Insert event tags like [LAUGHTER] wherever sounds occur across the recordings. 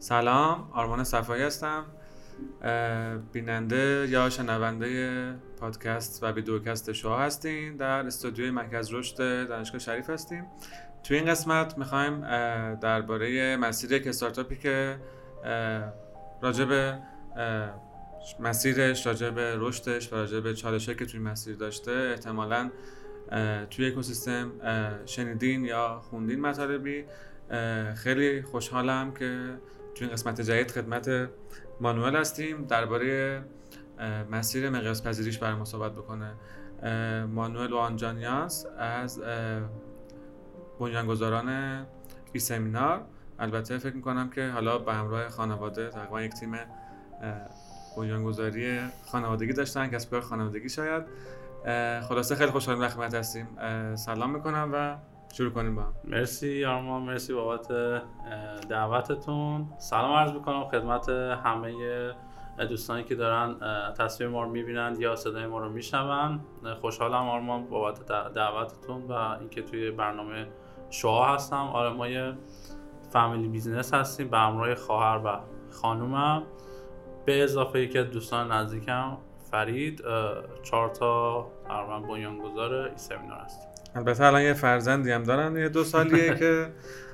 سلام آرمان صفایی هستم. بیننده یا شنونده پادکست و ویدیوکست شو هستیم در استودیوی مرکز رشد دانشگاه شریف هستیم. توی این قسمت می‌خوایم درباره مسیر یک استارتاپی که راجب مسیرش راجع به رشدش و راجع به چالشهایی که توی مسیر داشته احتمالا توی اکوسیستم شنیدین یا خوندین مطالبی. خیلی خوشحالم که توی قسمت جدید خدمت مانوئل هستیم. درباره مسیر مقیاس پذیریش برای صحبت بکنه. مانوئل وانجانیانس از بنیانگذاران ای سمینار. البته فکر می‌کنم که حالا به همراه خانواده تقریبا یک تیم بنیانگذاری خانوادگی داشتن کسب کار خانوادگی شاید. خلاصه خیلی خوشحالم در خدمت هستیم. سلام می‌کنم و شروع کنیم با مرسی آرمان مرسی بابت دعوتتون. سلام عرض می‌کنم خدمت همه دوستانی که دارن تصویر ما رو می‌بینن یا صدای ما رو میشنون. خوشحالم آرمان بابت دعوتتون و اینکه توی برنامه شعاع هستم. آره ما یه family business هستیم به همراه خواهر و خانومم. به اضافه یکی از دوستان نزدیکم فرید چهار تا بنیانگذار این سمینار هست. البته الان یه فرزندی هم دارن یه دو سالیه [LAUGHS] که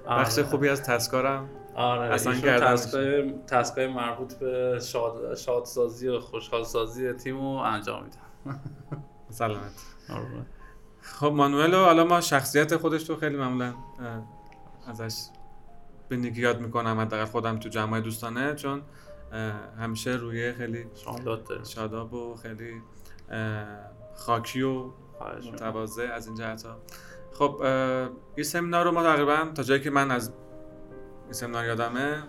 بخش آره. خوبی از تسکارم آره اصلا تسکای مربوط به شاد شادسازی و خوشحالسازی تیم رو انجام میدن [LAUGHS] سلامت آره. خب مانوئلو حالا ما شخصیت خودش رو خیلی معمولا ازش به یاد می‌کنم حداقل خودم تو جمعه دوستانه چون همیشه روی خیلی شاداب و خیلی خاکی و متواضع از این جهت ها خب این سمینار رو ما تقریبا تا جایی که من از این سمینار یادمه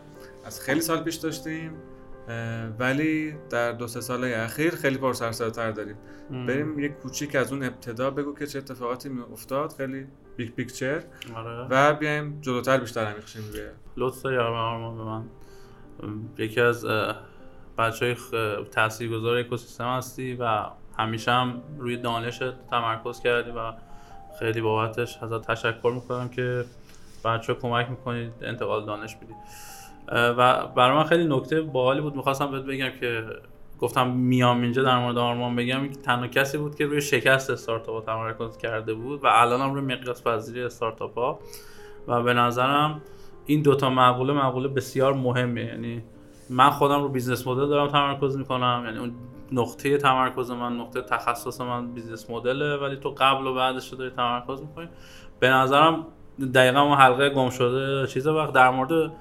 از خیلی سال پیش داشتیم ولی در دو سه سال اخیر خیلی پرسرسرتر داریم. بریم یک کوچیک از اون ابتدا بگو که چه اتفاقاتی می افتاد خیلی big picture. آره. و بیایم جلوتر بیشتر عمیق شیم به لطف داری به من. یکی از بچه های تاثیرگذار اکوسیستم هستی و همیشه هم روی دانش تمرکز کردی و خیلی بابتش ازت تشکر می‌کنم که بچه کمک می‌کنید انتقال دانش بدید. و برای من خیلی نکته باحالی بود. می‌خواستم بهت بگم که گفتم میام اینجا در مورد آرمان بگم تنها کسی بود که روی شکست استارتاپ تمرکز کرده بود و الان هم روی مقیاس پذیری استارتاپ ها. و به نظرم این دوتا مقوله مقوله بسیار مهمه. یعنی من خودم رو business model دارم تمرکز می‌کنم یعنی اون نقطه تمرکز من نقطه تخصص من business model ه ولی تو قبل و بعدش رو داری تمرکز می‌کنی. به نظرم دقیقا اون حلقه گم شده چیز وقت در مورد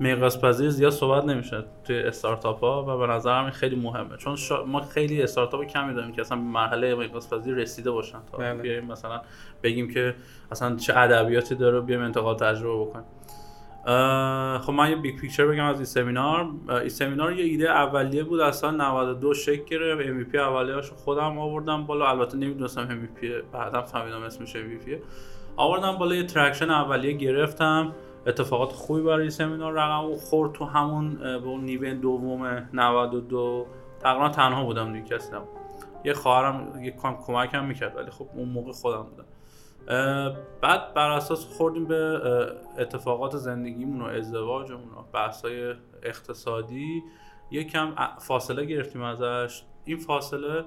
مقیاس پذیر زیاد صحبت نمیشه توی استارتاپ ها و به نظرم این خیلی مهمه. چون ما خیلی استارتاپ کمی داریم که اصلا به مرحله مقیاس پذیر رسیده باشن تا بله. بیایم مثلا بگیم که اصلا چه ادبیاتی داره بیایم انتقال تجربه بکنیم. خب من یه big picture بگم از ایسمینار. ایسمینار یه ایده اولیه بود اصلا 92 شکل گرفت. MVP اولیه‌اشو خودم آوردم بالا. البته نمی‌دونستم MVP بعدم فهمیدم اسمش MVP آوردم بالا یه traction اولیه گرفتم. اتفاقات خوبی برای ایسمینار رقم خورد تو همون به اون نیمه دوم 92 تقریبا تنها بودم دیگه کسی یه خواهرم یه کم کمکم می‌کرد ولی خب اون موقع خودم بودم. بعد بر اساس خوردیم به اتفاقات زندگیمون و ازدواجمون و بحثای اقتصادی یکم فاصله گرفتیم ازش. این فاصله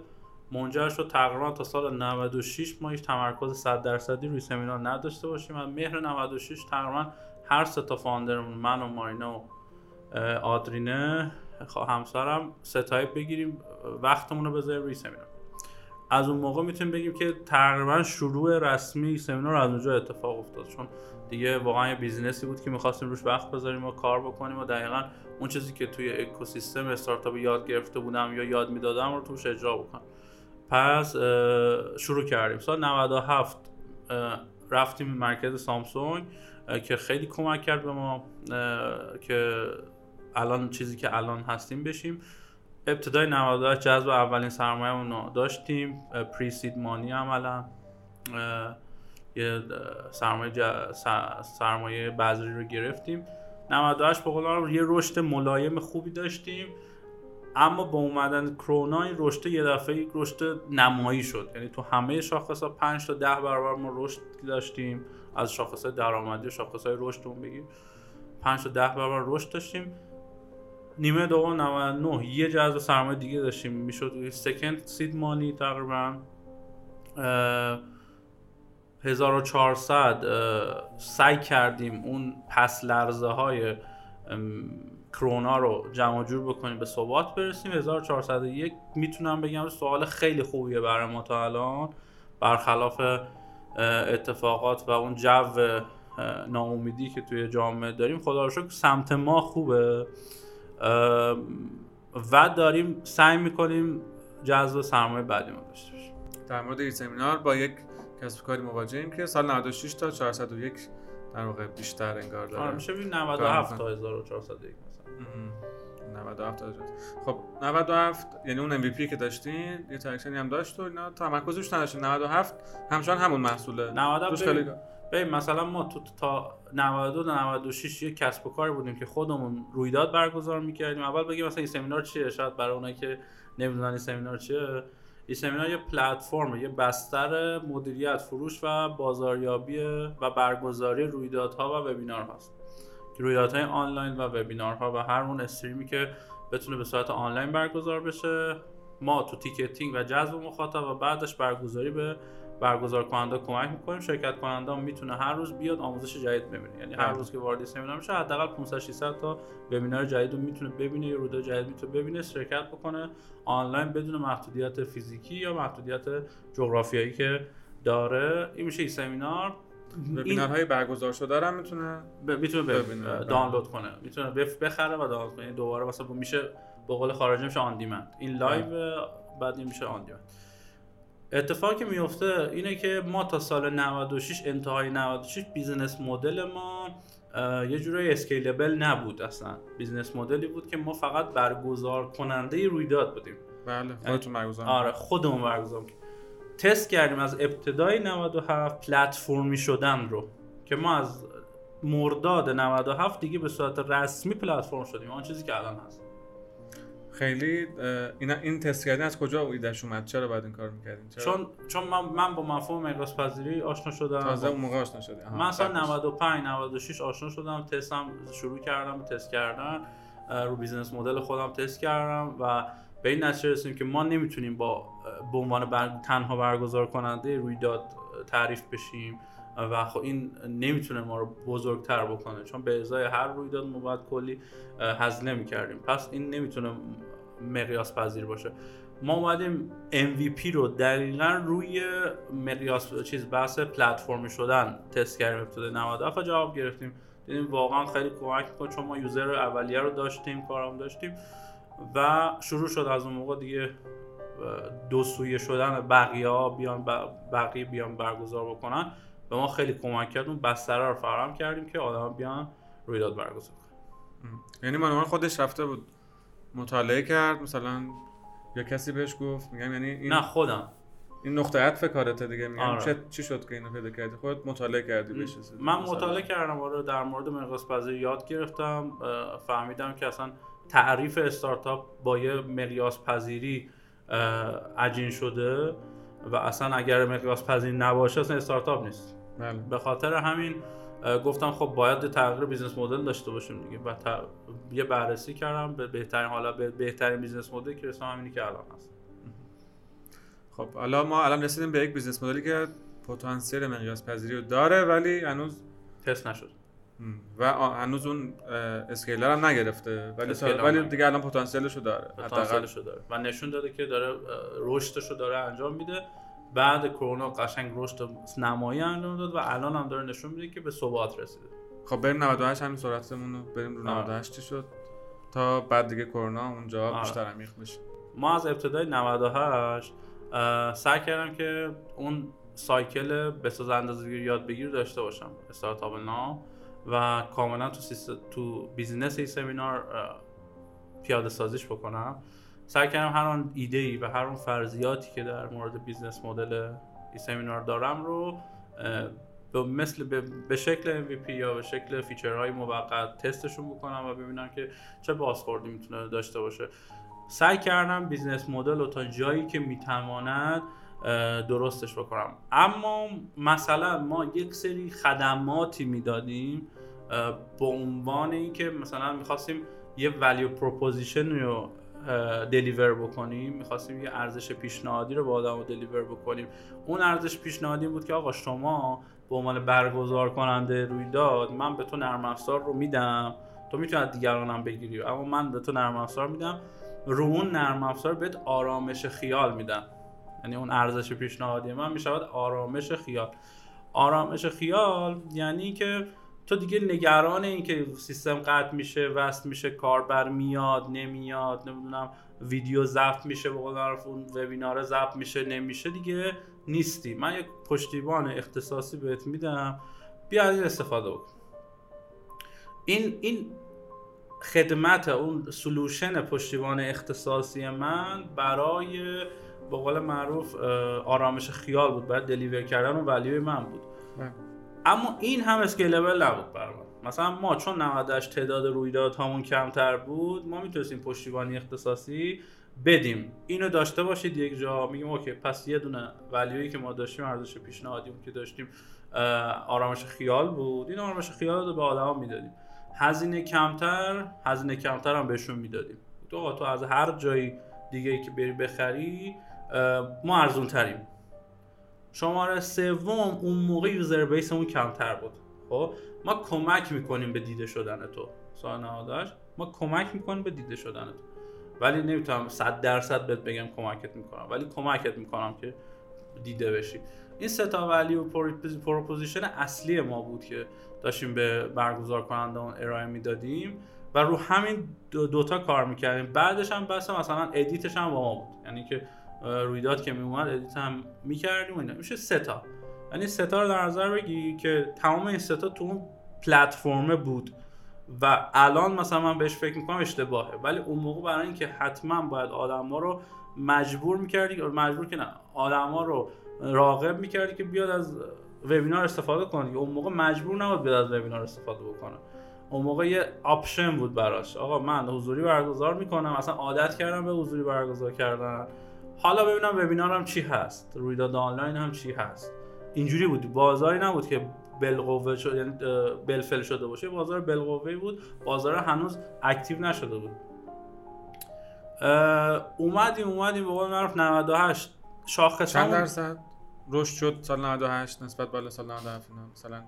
منجر شد تقریبا تا سال 96 ما هیچ تمرکز 100 درصدی روی سمینار نداشته باشیم و مهر 96 تقریبا هر سه تا فاندرمون من و مارینا و آدرینه همسرم ستایپ بگیریم وقتمون رو بذاریم روی ایسمینار. از اون موقع می‌تونیم بگیم که تقریبا شروع رسمی ایسمینار از اونجا اتفاق افتاد. چون دیگه واقعا یه business ی بود که می‌خواستیم روش وقت بذاریم و کار بکنیم و دقیقا اون چیزی که توی اکوسیستم استارتاپ یاد گرفته بودم یا یاد می‌دادم رو توش اجرا بکنم. پس شروع کردیم. سال 97 رفتیم مرکز سامسونگ که خیلی کمک کرد به ما که الان چیزی که الان هستیم بشیم. ابتدای 98 جذب اولین سرمایه رو داشتیم. پریسید مانی عملا. یه سرمایه, سرمایه بذری رو گرفتیم. 98 به قول یه رشد ملایم خوبی داشتیم اما با اومدن کرونا این رشد یه دفعه رشد نمایی شد. یعنی تو همه شاخص ها 5 تا 10 برابر ما رشد داشتیم. از شاخص درآمدی و شاخص های رشدمون بگیم 5 تا 10 برابر رشد داشتیم. نیمه دوم 99 یه جذب سرمایه دیگه داشتیم. می‌شد سکند سید مانی تقریبا 1400 سعی کردیم اون پس لرزه های کرونا رو جمع جور بکنیم به ثبات برسیم. 1401 می‌تونم بگم سوال خیلی خوبیه برای ما تا الان. برخلاف اتفاقات و اون جو ناامیدی که توی جامعه داریم خدا رو شکر سمت ما خوبه. و داریم سعی می‌کنیم جذب سرمایه بعدی ما داشته باشیم. در مورد این سمینار با یک کسب کاری مواجهیم که سال 96 تا 401 در واقع بیشتر انگار داره. آره میشه 97 تا 1401 مثلا. 97 خب 97 یعنی اون MVP که داشتین یه ترکشنی هم داشت و اینا تمرکزش نداشتین. 97 همچنان همون محصوله. 97 خیلی ببین مثلا ما تو تا 92 تا 96 یه کسب و کاری بودیم که خودمون رویداد برگزار می‌کردیم. اول بگیم مثلا این سمینار چیه؟ شاید برای اونایی که نمی‌دونن این سمینار چیه. این سمینار یه پلتفرم یه بستر مدیریت فروش و بازاریابی و برگزاری رویدادها و وبینار هست رویدادهای آنلاین و وبینارها و هر اون استریمی که بتونه به صورت آنلاین برگزار بشه. ما تو تیکتینگ و جذب مخاطب و بعدش برگزاری به برگزار کننده کمک می‌کنیم. شرکت کننده می‌تونه هر روز بیاد آموزش جدید ببینه. یعنی هر روز که وارد سمینار میشه حداقل 500 600 تا وبینار جدید رو می‌تونه ببینه یا رویداد جدید می‌تونه ببینه شرکت بکنه آنلاین بدون محدودیت فیزیکی یا محدودیت جغرافیایی که داره. این میشه این سمینار. وبینارهای برگزار شده رو می‌تونه می‌تونه دانلود کنه. می‌تونه بخره و دانلود کنه. یعنی دوباره مثلا میشه به قول خارجی میشه on demand. این live بعد میشه on demand. اتفاقی که میفته اینه که ما تا سال 96 انتهای 96 business model ما یه جورای scalable نبود اصلا. business model ی بود که ما فقط برگزار کننده رویداد بودیم. بله خودتون برگزار آره خودمون برگزار تست کردیم از ابتدای 97 پلتفرمی شدن رو که ما از مرداد 97 دیگه به صورت رسمی پلتفرم شدیم. آن چیزی که الان هست. خیلی این این تست کردن از کجا ایدهش اومد؟ چرا باید این کار می‌کردین؟ چون چون من, من با مفهوم مقیاس پذیری آشنا شدم. تازه اون موقع آشنا شدی. من اصلا 95 96 آشنا شدم تستم شروع کردم تست کردن. رو business model خودم تست کردم و به این نتیجه رسیدیم که ما نمی‌تونیم با به عنوان بر... تنها برگزار کننده رویداد تعریف بشیم. و خب این نمی‌تونه ما رو بزرگتر بکنه چون به ازای هر رویداد ما باید کلی هزینه می‌کردیم. پس این نمی‌تونه مقیاس پذیر باشه. ما اومدیم MVP رو دقیقا روی مقیاس چیز بحث پلتفرمی شدن تست کردیم ابتدای 97 جواب گرفتیم. دیدیم واقعا خیلی کمک می‌کنه چون ما یوزر اولیه رو داشتیم کارام داشتیم. و شروع شد از اون موقع دیگه دو سویه شدن بقیه ها بیان بقیه بیان برگزار بکنن. به ما خیلی کمک کرد. اون بستره رو فراهم کردیم که آدم بیان رویداد برگزار کنن. یعنی من خودش رفته بود مطالعه کرد مثلا یا کسی بهش گفت میگم یعنی این نه خودم. این نقطه عطف کارته دیگه میگم آره. چی شد که اینو پیدا کردی؟ خودت مطالعه کردی بشه من مطالعه کردم آره در مورد مقیاس پذیری یاد گرفتم. فهمیدم که اصلا تعریف استارتاپ با یه مقیاس پذیری عجین شده و اصلا اگر مقیاس پذیری نباشه اصلا استارتاپ نیست. بله. به خاطر همین گفتم خب باید تغییر business model داشته باشیم دیگه. و یه بررسی کردم به بهترین حالا به بهترین business model که رسیدم همینی که الان هست. خب حالا ما الان رسیدیم به یک business model ی که پتانسیل مقیاس پذیری رو داره ولی هنوز تست نشد. و هنوز اون اسکیلر هم نگرفته. ولی ولی دیگه الان پتانسیلش رو داره. پتانسیلش رو داره. و نشون داده که داره رشدش رو داره انجام میده. بعد کرونا قشنگ رشد نمایی انجام داد و الان هم داره نشون میده که به ثبات رسیده. خب بریم 98 همین سرعتمون رو بریم رو 98 چی شد؟ تا بعد دیگه کرونا اونجا. بیشتر عمیق بشه. ما از ابتدای 98 سعی کردم که اون cycle بساز اندازه‌گیری یاد بگیر داشته باشم استارتاپ ناب و کاملا تو تو business ایسمینار پیاده سازیش بکنم. سعی کردم هر آن ایده ای و هر اون فرضیاتی که در مورد business model ایسمینار دارم رو به مثل به شکل MVP یا به شکل feature های موقت تستشون بکنم و ببینم که چه بازخوردی می‌تونه داشته باشه. سعی کردم business model رو تا جایی که می‌تواند درستش بکنم. اما مثلا ما یک سری خدماتی می‌دادیم به عنوان اینکه مثلا می‌خواستیم یه value proposition رو deliver بکنیم می‌خواستیم یه ارزش پیشنهادی رو با آدم deliver بکنیم. اون ارزش پیشنهادی بود که آقا شما به عنوان برگزار کننده رویداد من به تو نرم افزار رو میدم. تو می‌تونی از دیگرانم بگیری اما من به تو نرم افزار میدم. رو اون نرم افزار بهت آرامش خیال میدم. یعنی اون ارزش پیشنهادی من می‌شود آرامش خیال. آرامش خیال یعنی که تو دیگه نگران این که سیستم قطع میشه وصل میشه کاربر میاد نمیاد نمی‌دونم ویدیو ضبط میشه به قول اون وبینار ضبط میشه نمیشه دیگه نیستی. من یک پشتیبان اختصاصی بهت میدم. بیا این استفاده بکن. این این خدمت اون solution پشتیبان اختصاصی من برای به قول معروف آرامش خیال بود. باید deliver کردن و value ی من بود. بله. اما این هم scalable نبود برای مثلا ما چون 98 تعداد رویدادهامون کمتر بود ما می‌تونستیم پشتیبانی اختصاصی بدیم. اینو داشته باشید یک جا میگیم اوکی پس یه دونه value یی که ما داشتیم ارزش پیشنهادی که داشتیم آرامش خیال بود. این آرامش خیال رو به آدما می‌دادیم. هزینه کمتر هزینه کمتر هم بهشون می‌دادیم. تو تو از هر جایی دیگه که بری بخری ما ارزون تریم شماره سوم اون موقع یوزر بیسمون کمتر بود. خب؟ ما کمک می‌کنیم به دیده شدن تو. سوال ما کمک می‌کنیم به دیده شدن تو. ولی نمی‌تونم صد درصد بهت بگم کمکت می‌کنم. ولی کمکت می‌کنم که دیده بشی. این سه تا value proposition اصلی ما بود که داشتیم به برگزار کننده اون ارائه می‌دادیم و رو همین دوتا دو کار می‌کردیم. بعدش هم بس مثلا edit ش هم با ما بود. یعنی که رویداد که میومد edit هم می‌کردیم اینا. میشه سه تا. یعنی سه تا رو در نظر بگی که تمام این سه تا تو اون پلتفرمه بود. و الان مثلا من بهش فکر می‌کنم اشتباهه. ولی اون موقع برای اینکه حتما باید آدما رو مجبور می‌کردی مجبور که نه آدما رو راغب می‌کردی که بیاد از وبینار استفاده کنه. اون موقع مجبور نبود بیاد از وبینار استفاده بکنه. اون موقع یه option بود براش. آقا من حضوری برگزار می‌کنم. اصلا عادت کردم به حضوری برگزار کردن. حالا ببینم وبینارم چی هست. رویداد آنلاین هم چی هست. اینجوری بود. بازاری نبود که بالقوه شد یعنی بالفعل شده باشه. بازار بالقوه بود. بازار هنوز اکتیو نشده بود. اومدیم اومدیم به قول معروف 98 شاخص چند درصد؟ رشد شد سال 98 نسبت بالا سال 97 مثلا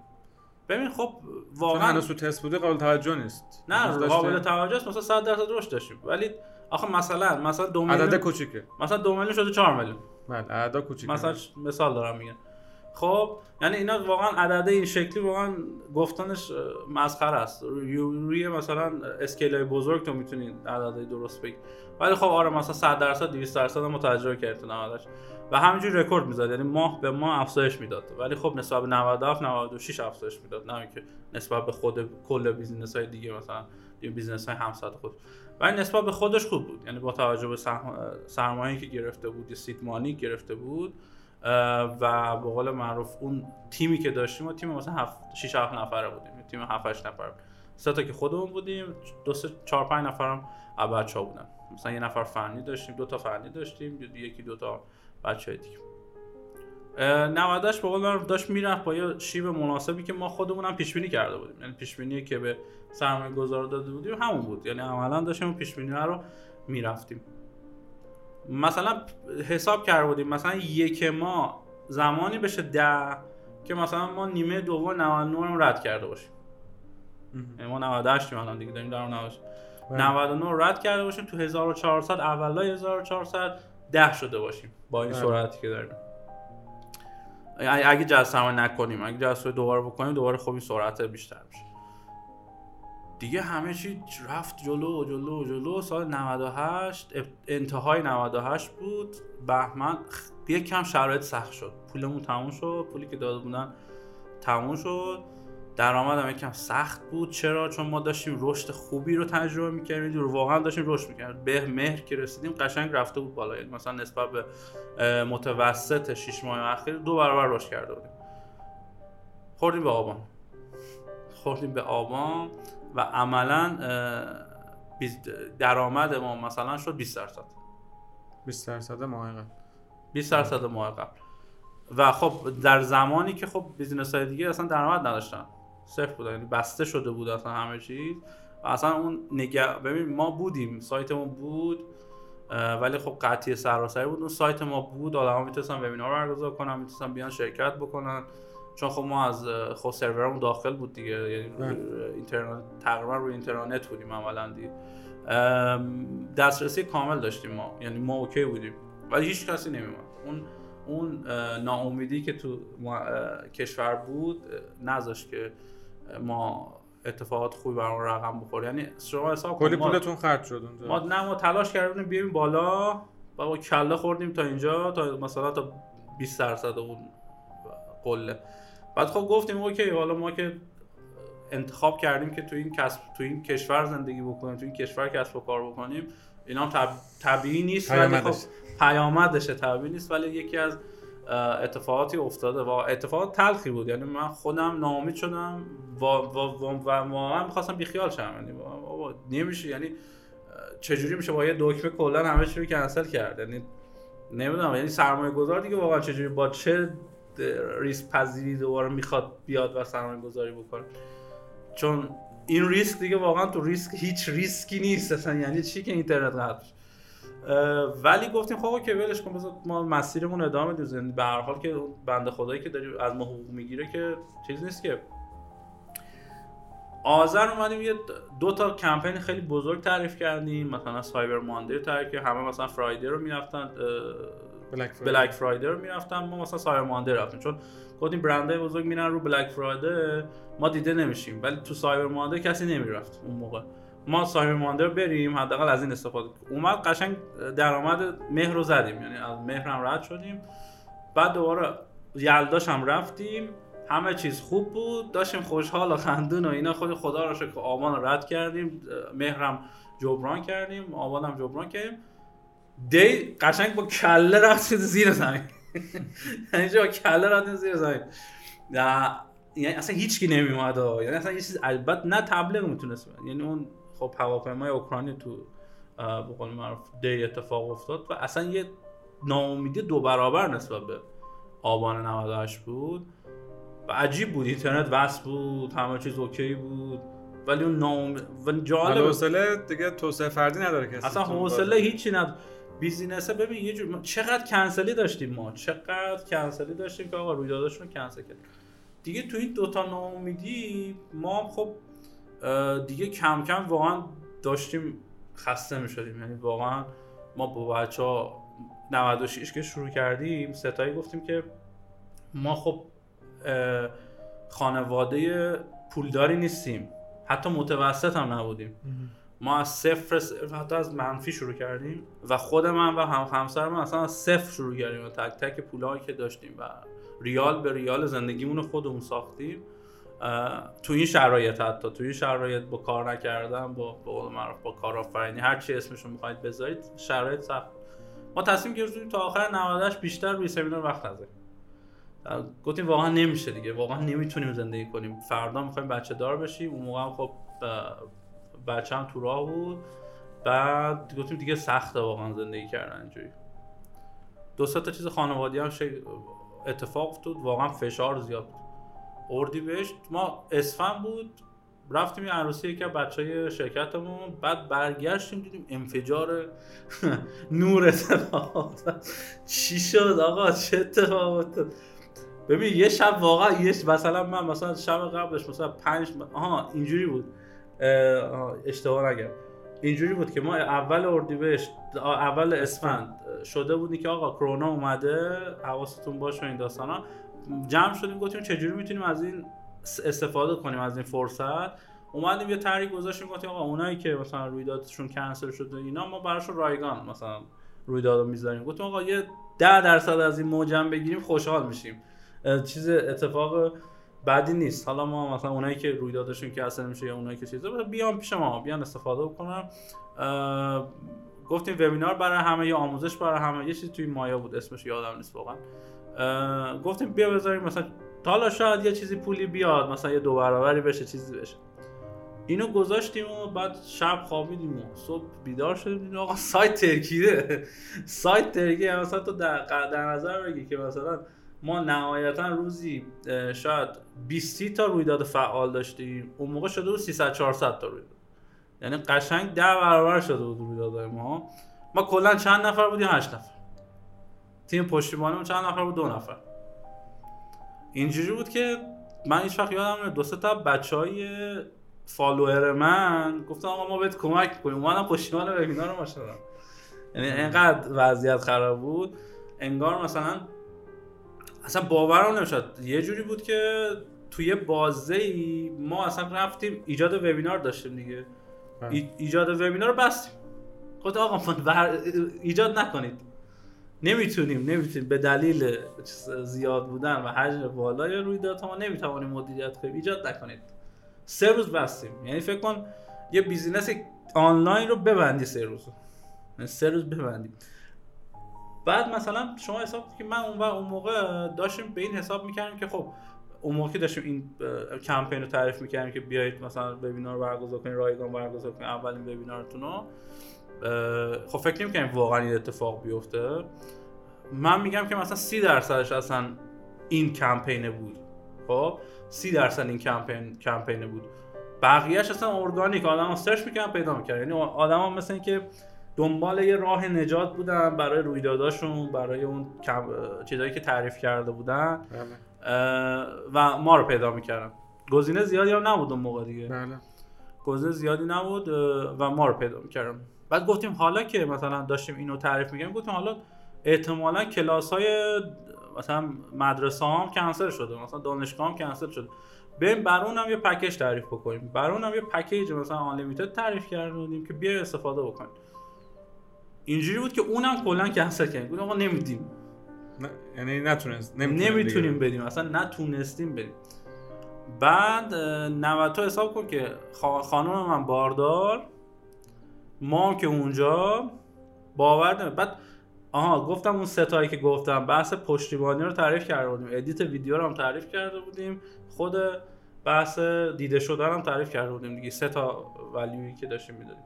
ببین خب واقعا هنوز تو تست بوده قابل توجه نیست. نه قابل توجه است. مثلا 100 درصد رشد داشتیم. ولی آخه مثلا مثلا دو میلیون عدد کوچیکه. مثلا دو میلیون شده 4 میلیون. بله عدد کوچیکه. مثلا مثال دارم میگم. خب یعنی اینا واقعا عدده این شکلی واقعا گفتنش مسخره است. روی مثلا scale های بزرگ تو می‌تونید عدده درست بگی. ولی خب آره مثلا 100 درصد 200 درصد تجربه کردیم تو و همینجوری رکورد می‌زد یعنی ماه به ماه افزایش می‌داد. ولی خب نسبت به 97 96 افزایش می‌داد نه که نسبت به خود کل business های دیگه مثلا business های هم‌سطح خود ولی نسبت به خودش خوب بود. یعنی با توجه به سرمایه‌ای که گرفته بود seed money گرفته بود و به قول معروف اون تیمی که داشتیم و تیم مثلا 6 7 نفره بودیم. تیم 7 8 نفر. سه تا که خودمون بودیم دو سه 4 5 نفرم بچه‌ها بودن. مثلا یه نفر فنی داشتیم دو تا فنی داشتیم یکی دو تا بچه دیگه. 98 به قول معروف داشت می‌رفت با یه شیب مناسبی که ما خودمون هم پیش بینی کرده بودیم. یعنی پیش بینی که به سرمایه گذار داده بودیم همون بود. یعنی عملا داشتیم پیش بینی رو می‌رفتیم. مثلا حساب کرده بودیم. مثلا یک ما زمانی بشه ده که مثلا ما نیمه دوم 99 رو رد کرده باشیم. یعنی ما 98 الان دیگه داریم در 99 بله. رد کرده باشیم. تو 1400 اولای 1400 ده شده باشیم با این بله. سرعتی که داریم. اگه جذب نکنیم اگه جذب دوباره بکنیم دوباره خوب این سرعت بیشتر میشه. دیگه همه چی رفت جلو جلو جلو. سال 98 انتهای 98 بود. بهمن یک کم شرایط سخت شد. پولمون تموم شد. پولی که داده بودن تموم شد. درآمدم یکم سخت بود. چرا؟ چون ما داشتیم رشد خوبی رو تجربه می‌کردیم رو واقعا داشتیم رشد می‌کردیم. به مهر که رسیدیم قشنگ رفته بود بالا. یعنی مثلا نسبت به متوسط 6 ماه اخیر دو برابر رشد کرده بودیم. خوردیم به آبان. خوردیم به آبان و عملا درآمد ما مثلا شد 20 درصد. 20 درصد ماه قبل. 20 درصد ماه قبل. و خب در زمانی که خب بیزینس های دیگه اصلا درآمد نداشتن. صفر بودن یعنی بسته شده بود اصلا همه چیز. و اصلا اون نگه ببین ما بودیم سایتمون بود ولی خب قطعی سراسری بود. اون سایت ما بود آدما می‌تونستن وبینار برگزار کنن می‌تونستن بیان شرکت بکنن. چون خب ما از خود سرورمون داخل بود دیگه یعنی بله. اینترنت تقریبا روی اینترنت بودیم عملا دیگه دسترسی کامل داشتیم ما یعنی ما اوکی بودیم. ولی هیچ کسی نمیومد اون اون ناامیدی که تو کشور بود نذاشت که ما اتفاقات خوبی برام رقم بخوره. یعنی شما حساب کلی پولتون خرج شد اونجا. ما نه ما تلاش کردیم بیایم بالا. و با کله خوردیم تا اینجا تا مثلا تا 20 درصد اون قله. بعد خب گفتیم اوکی حالا ما که انتخاب کردیم که تو این کسب تو این کشور زندگی بکنیم تو این کشور کسب و کار بکنیم. اینا هم طب... طبیعی نیست ولی خب پیامدشه طبیعی نیست ولی یکی از اتفاقاتی افتاده و اتفاقات تلخی بود. یعنی من خودم ناامید شدم و و واقعا می‌خواستم بیخیال شم. یعنی نمیشه. یعنی چجوری میشه؟ با یه دکمه کلا همه چی رو کنسل کرد. یعنی نمی‌دونم. یعنی سرمایه گذار دیگه واقعا چجوری با چه ریسک پذیری دوباره می‌خواد بیاد و سرمایه گذاری بکنه؟ چون این ریسک دیگه واقعا تو ریسک هیچ ریسکی نیست. اصلا یعنی چی که اینترنت قطع ولی گفتیم خب که ولش کن بذار ما مسیرمون ادامه بدیم. یعنی به هر حال که بنده خدایی که داری از ما حقوق می‌گیره که چیز نیست که. آذر اومدیم یه دو تا کمپین خیلی بزرگ تعریف کردیم مثلا Cyber Monday تعریف که همه مثلا Friday رو می‌رفتن بلک فرایدی. رو می‌رفتن ما مثلا سایبر ماندی رفتیم. چون گفتیم برندهای بزرگ میرن رو بلک فرایدی ما دیده نمیشیم. ولی تو سایبر ماندی کسی نمی‌رفت اون موقع. ما سایبر ماندر بریم حداقل از این استفاده اومد قشنگ درآمد مهر رو زدیم یعنی از مهر هم رد شدیم. بعد دوباره یلداش هم رفتیم. همه چیز خوب بود. داشتیم خوشحال و خندون و اینا. خود خدا رو شکر آبان رد کردیم. مهرم جبران کردیم. آبان هم جبران کردیم. دی قشنگ با کله رفت زیر زمین. [LAUGHS] یعنی با کله رفت زیر زمین. یعنی اصلا هیچکی نمیومد یعنی اصلا یه چیز البته نه تبلیغ می‌تونست یعنی اون خب هواپیمای اوکراینی تو به قول معروف دی اتفاق افتاد و اصلا یه ناامیدی دو برابر نسبت به آبان 98 بود. و عجیب بود. اینترنت وصل بود. همه چیز اوکی بود. ولی اون نام و جالب حوصله دیگه توسعه فردی نداره کسی اصلا حوصله هیچی نداره. بیزینسه ببین یه جور چقدر کنسلی داشتیم ما. چقدر کنسلی داشتیم که آقا رویداداشون رو کنسل کردیم. دیگه تو این دوتا ناامیدی ما خب دیگه کم کم واقعا داشتیم خسته می شدیم یعنی واقعا ما با بچه ها 96 که شروع کردیم ستایی گفتیم که ما خب خانواده پولداری نیستیم. حتی متوسط هم نبودیم. ما از صفر, حتی از منفی شروع کردیم و خود من و هم همسر من اصلا از صفر شروع کردیم و تک تک پولهایی که داشتیم و ریال به ریال زندگیمون خودمون ساختیم. تو این شرایط حتی تو این شرایط با کار نکردن با با معروف با کارآفرینی هر چی اسمشون می‌خواید بذارید شرایط سخت. ما تصمیم گرفتیم تا آخر 98 بیشتر روی سمینار وقت نذاریم. گفتیم واقعا نمیشه دیگه واقعا نمی‌تونیم زندگی کنیم. فردا می‌خوایم بچه دار بشیم. اون موقع خب بچه هم تو راه بود. بعد گفتیم دیگه سخته واقعا زندگی کردن اینجوری. دو تا چیز خانوادی هم اتفاق افتاد. واقعا فشار زیاد بود. اردیبهشت ما اسفن بود. رفتیم یه عروسی یکی از بچه شرکتمون. بعد برگشتیم دیدیم انفجار [LAUGHS] نور اتفاق چی شد آقا؟ چه اتفاق ببین یه شب واقعا یه مثلا من مثلا شب قبلش مثلا پنج آها اینجوری بود. اشتباه نگم. اینجوری بود که ما اول اردیبهشت اول اسفند شده بودی که آقا کرونا اومده حواستون باشه این داستانا. جمع شدیم گفتیم چجوری می‌تونیم از این استفاده کنیم از این فرصت؟ اومدیم یه طرحی گذاشتیم گفتیم آقا اونایی که مثلا رویدادشون کنسل شده اینا ما براشون رایگان مثلا رویدادو می‌ذاریم. گفتیم آقا یه ده درصد از این موجم بگیریم خوشحال میشیم. چیز اتفاق بعدی نیست. حالا ما مثلا اونایی که رویدادشون کنسل میشه یا اونایی که چیزا بیان پیش ما بیان استفاده بکنن گفتیم وبینار برای همه یا آموزش برای همه؟ یه چیزی توی مایا بود اسمش یادم نیست واقعا. گفتیم بیا بذاریم مثلا حالا شاید یه چیزی پولی بیاد مثلا یه دو برابری بشه چیزی بشه. اینو گذاشتیم و بعد شب خوابیدیم و صبح بیدار شدیم. آقا سایت ترکیده. [LAUGHS] سایت ترکیده مثلا تو در, در نظر بگی که مثلا ما نهایتا روزی شاید 20 تا رویداد فعال داشتیم. اون موقع شده بود 300 400 تا رویداد. یعنی قشنگ ده برابر شده بود رویدادهای ما. ما کلا چند نفر بودیم؟ هشت نفر. تیم پشتیبانیمون چند نفر بود؟ دو نفر. اینجوری بود که من هیچ وقت یادم دو سه تا بچه های فالوور من گفتم آقا ما بهت کمک کنیم. اومدم پشتیبان وبینار رو شدم یعنی اینقدر وضعیت خراب بود. انگار مثلا اصلا باورم نمی‌شد. یه جوری بود که توی بازه ای ما اصلا رفتیم ایجاد وبینار داشتیم دیگه. بله. ایجاد وبینار رو بستیم. خود آقا ایجاد نکنید. نمی‌تونیم نمی‌تونیم. به دلیل زیاد بودن و حجم بالای رویدادها ما نمی‌توانیم مدیریت کنیم. ایجاد نکنید. سه روز بستیم. یعنی فکر کن یه business آنلاین رو ببندی سه روز. یعنی سه روز ببندی بعد مثلا شما حساب که من اون اون موقع داشتیم به این حساب می‌کردیم که خب اون موقع داشتیم این کمپین رو تعریف می‌کردیم که بیایید مثلا وبینار برگزار کنید رایگان برگزار کنید اولین وبینارتون رو خب فکر نمی‌کنم واقعا این اتفاق بیفته. من میگم که مثلا سی درصدش اصلا این کمپین بود. خب سی درصد این کمپین کمپین بود. بقیهش اصلا ارگانیک. آدم سرچ می‌کنن پیدا می‌کنن یعنی آدم مثل که دنبال یه راه نجات بودن برای رویداداشون برای اون چیزایی که تعریف کرده بودن. بله. و ما رو پیدا می‌کردن. گزینه زیادی هم نبود اون موقع دیگه. بله. گزینه زیادی نبود و ما رو پیدا می‌کردن. بعد گفتیم حالا که مثلا داشتیم اینو تعریف می‌کنیم گفتیم حالا احتمالا کلاس های مثلا مدرسه هم کنسل شده مثلا دانشگاه هم کنسل شده. بریم بر اونم یه پکیج تعریف بکنیم. بر اونم یه پکیج مثلا آنلیمیتد تعریف کردیم که بیا استفاده بکنیم. اینجوری بود که اونم کلا کنسل کردیم گفتم آقا نمیدیم. یعنی نتونست نمی‌تونیم بدیم اصلا نتونستیم بدیم بعد 90 حساب کن که خانم من باردار. ما که اونجا باور نمید بعد آها گفتم اون ستایی که گفتم بحث پشتیبانی رو تعریف کرده بودیم. ادیت ویدیو رو هم تعریف کرده بودیم. خود بحث دیده شدن هم تعریف کرده بودیم دیگه. سه تا ولیوی که داشتیم می‌دادیم.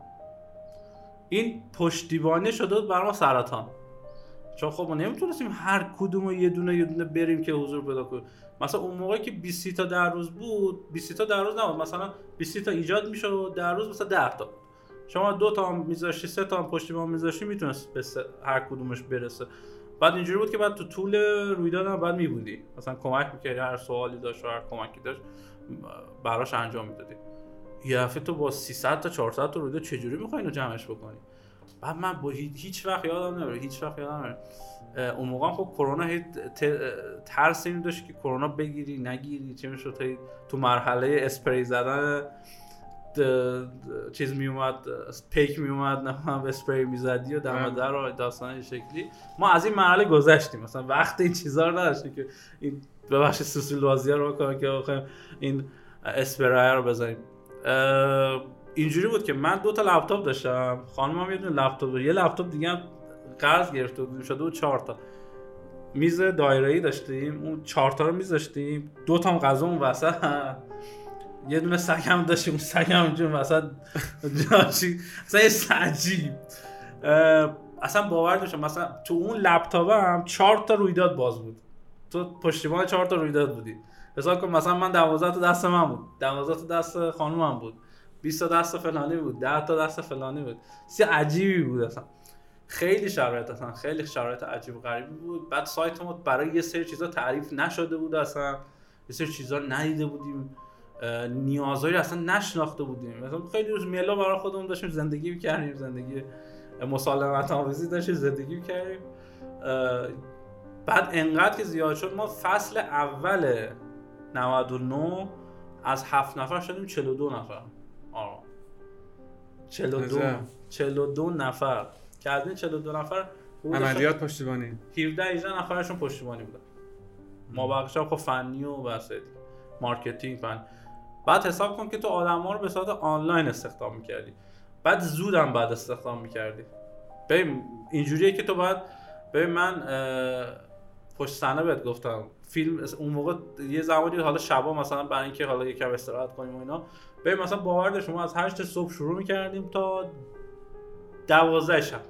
این پشتیبانی شده بود برای ما سرطان. چون خب ما نمی‌تونستیم هر کدوم یه دونه یه دونه بریم که حضور پیدا کنیم. مثلا اون موقعی که 20 تا در روز بود 20 تا در روز نبود. مثلا 20 تا ایجاد می‌شد در روز مثلا 10 تا. شما دو تا هم میذاشتی سه تا هم پشتیبان میذاشتی می‌تونست به هر کدومش برسه. بعد اینجوری بود که بعد تو طول رویداد هم بعد میبودی. مثلا کمک می‌کردی هر سوالی داشت و هر کمکی داشت براش انجام می‌دادی. یه هفته تو با 300 تا 400 تا رویداد چجوری می‌خوای اینو جمعش بکنی؟ بعد من با هیچ وقت یادم نمیره هیچ وقت یادم نمیره. اون موقع خب کرونا ترس این داشت که کرونا بگیری نگیری چه می‌شد؟ تو مرحله اسپری زدن چیز می اومد پیک می اومد نه اسپری می‌زدی و دم در و داستان شکلی. ما از این مرحله گذشتیم. مثلا وقت این چیزا رو نداشتیم که این ببخش سوسیل بازی رو بکنم که این اسپری رو بزنیم اینجوری بود که من دو تا لپتاپ داشتم. خانمم یه دونه لپتاپ یه لپتاپ دیگه قرض گرفته بود شده بود چهار تا. میز دایره ای داشتیم. اون چهار تا رو میذاشتیم. دو تا غذا اون وسط. [LAUGHS] یه دونه سگم داشتیم. اون سگم اونجا وسط. جاشی. اصلا یه اصلا باور داشتم مثلا تو اون لپتاپ هم چهار تا رویداد باز بود. تو پشتیبان چهار تا رویداد بودی. حساب کن مثلا من 12 تا دست من بود. 12 تا دست خانومم بود. 20 تا دست فلانی بود. 10 تا دست فلانی بود. سی عجیبی بود اصلا. خیلی شرایط اصلا. خیلی شرایط عجیب و غریبی بود. بعد سایت ما برای یه سری چیزا تعریف نشده بود اصلا. یه سری چیزا ندیده بودیم. نیازهایی اصلا نشناخته بودیم. مثلا خیلی روز میلا برای خودمون داشتیم زندگی می‌کردیم. زندگی مسالمت آمیزی داشتیم زندگی می‌کردیم. بعد انقدر که زیاد شد ما فصل اول 99 از هفت نفر شدیم 42 نفر. آره 42 42 نفر. که از این 42 نفر عملیات پشتیبانی. 17 18 نفرشون پشتیبانی بودن. ما بقیش خب فنی و بس marketing فن. بعد حساب کن که تو آدم ها رو به صورت آنلاین استخدام می‌کردی. بعد زودم بعد استخدام می‌کردی. ببین اینجوریه که تو باید ببین من پشت صحنه بهت گفتم. فیلم اون موقع یه زمانی حالا شبا مثلا برای اینکه حالا یکم استراحت کنیم و اینا ببین مثلا باور شما از 8 صبح شروع می‌کردیم تا 12 شب.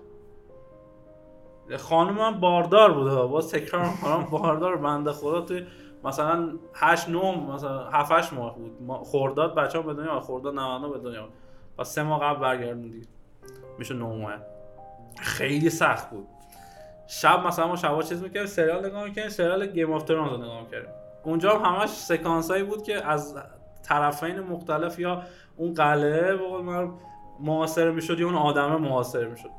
خانم باردار بود با تکرار خانم باردار بنده خدا. توی مثلا 8 9 مثلا 7 8 ماه بود. خرداد بچه‌ها به دنیا خرداد 99 به دنیا. و سه ماه قبل برگردوندی میشه نه ماه. خیلی سخت بود. شب مثلا ما شبا چیز می‌کردیم سریال نگاه می‌کردیم سریال Game of Thrones رو نگاه می‌کردیم. اونجا هم همش سکانس هایی بود که از طرفین مختلف یا اون قلعه به قول معروف محاصره می‌شد یا اون آدمه محاصره می‌شد.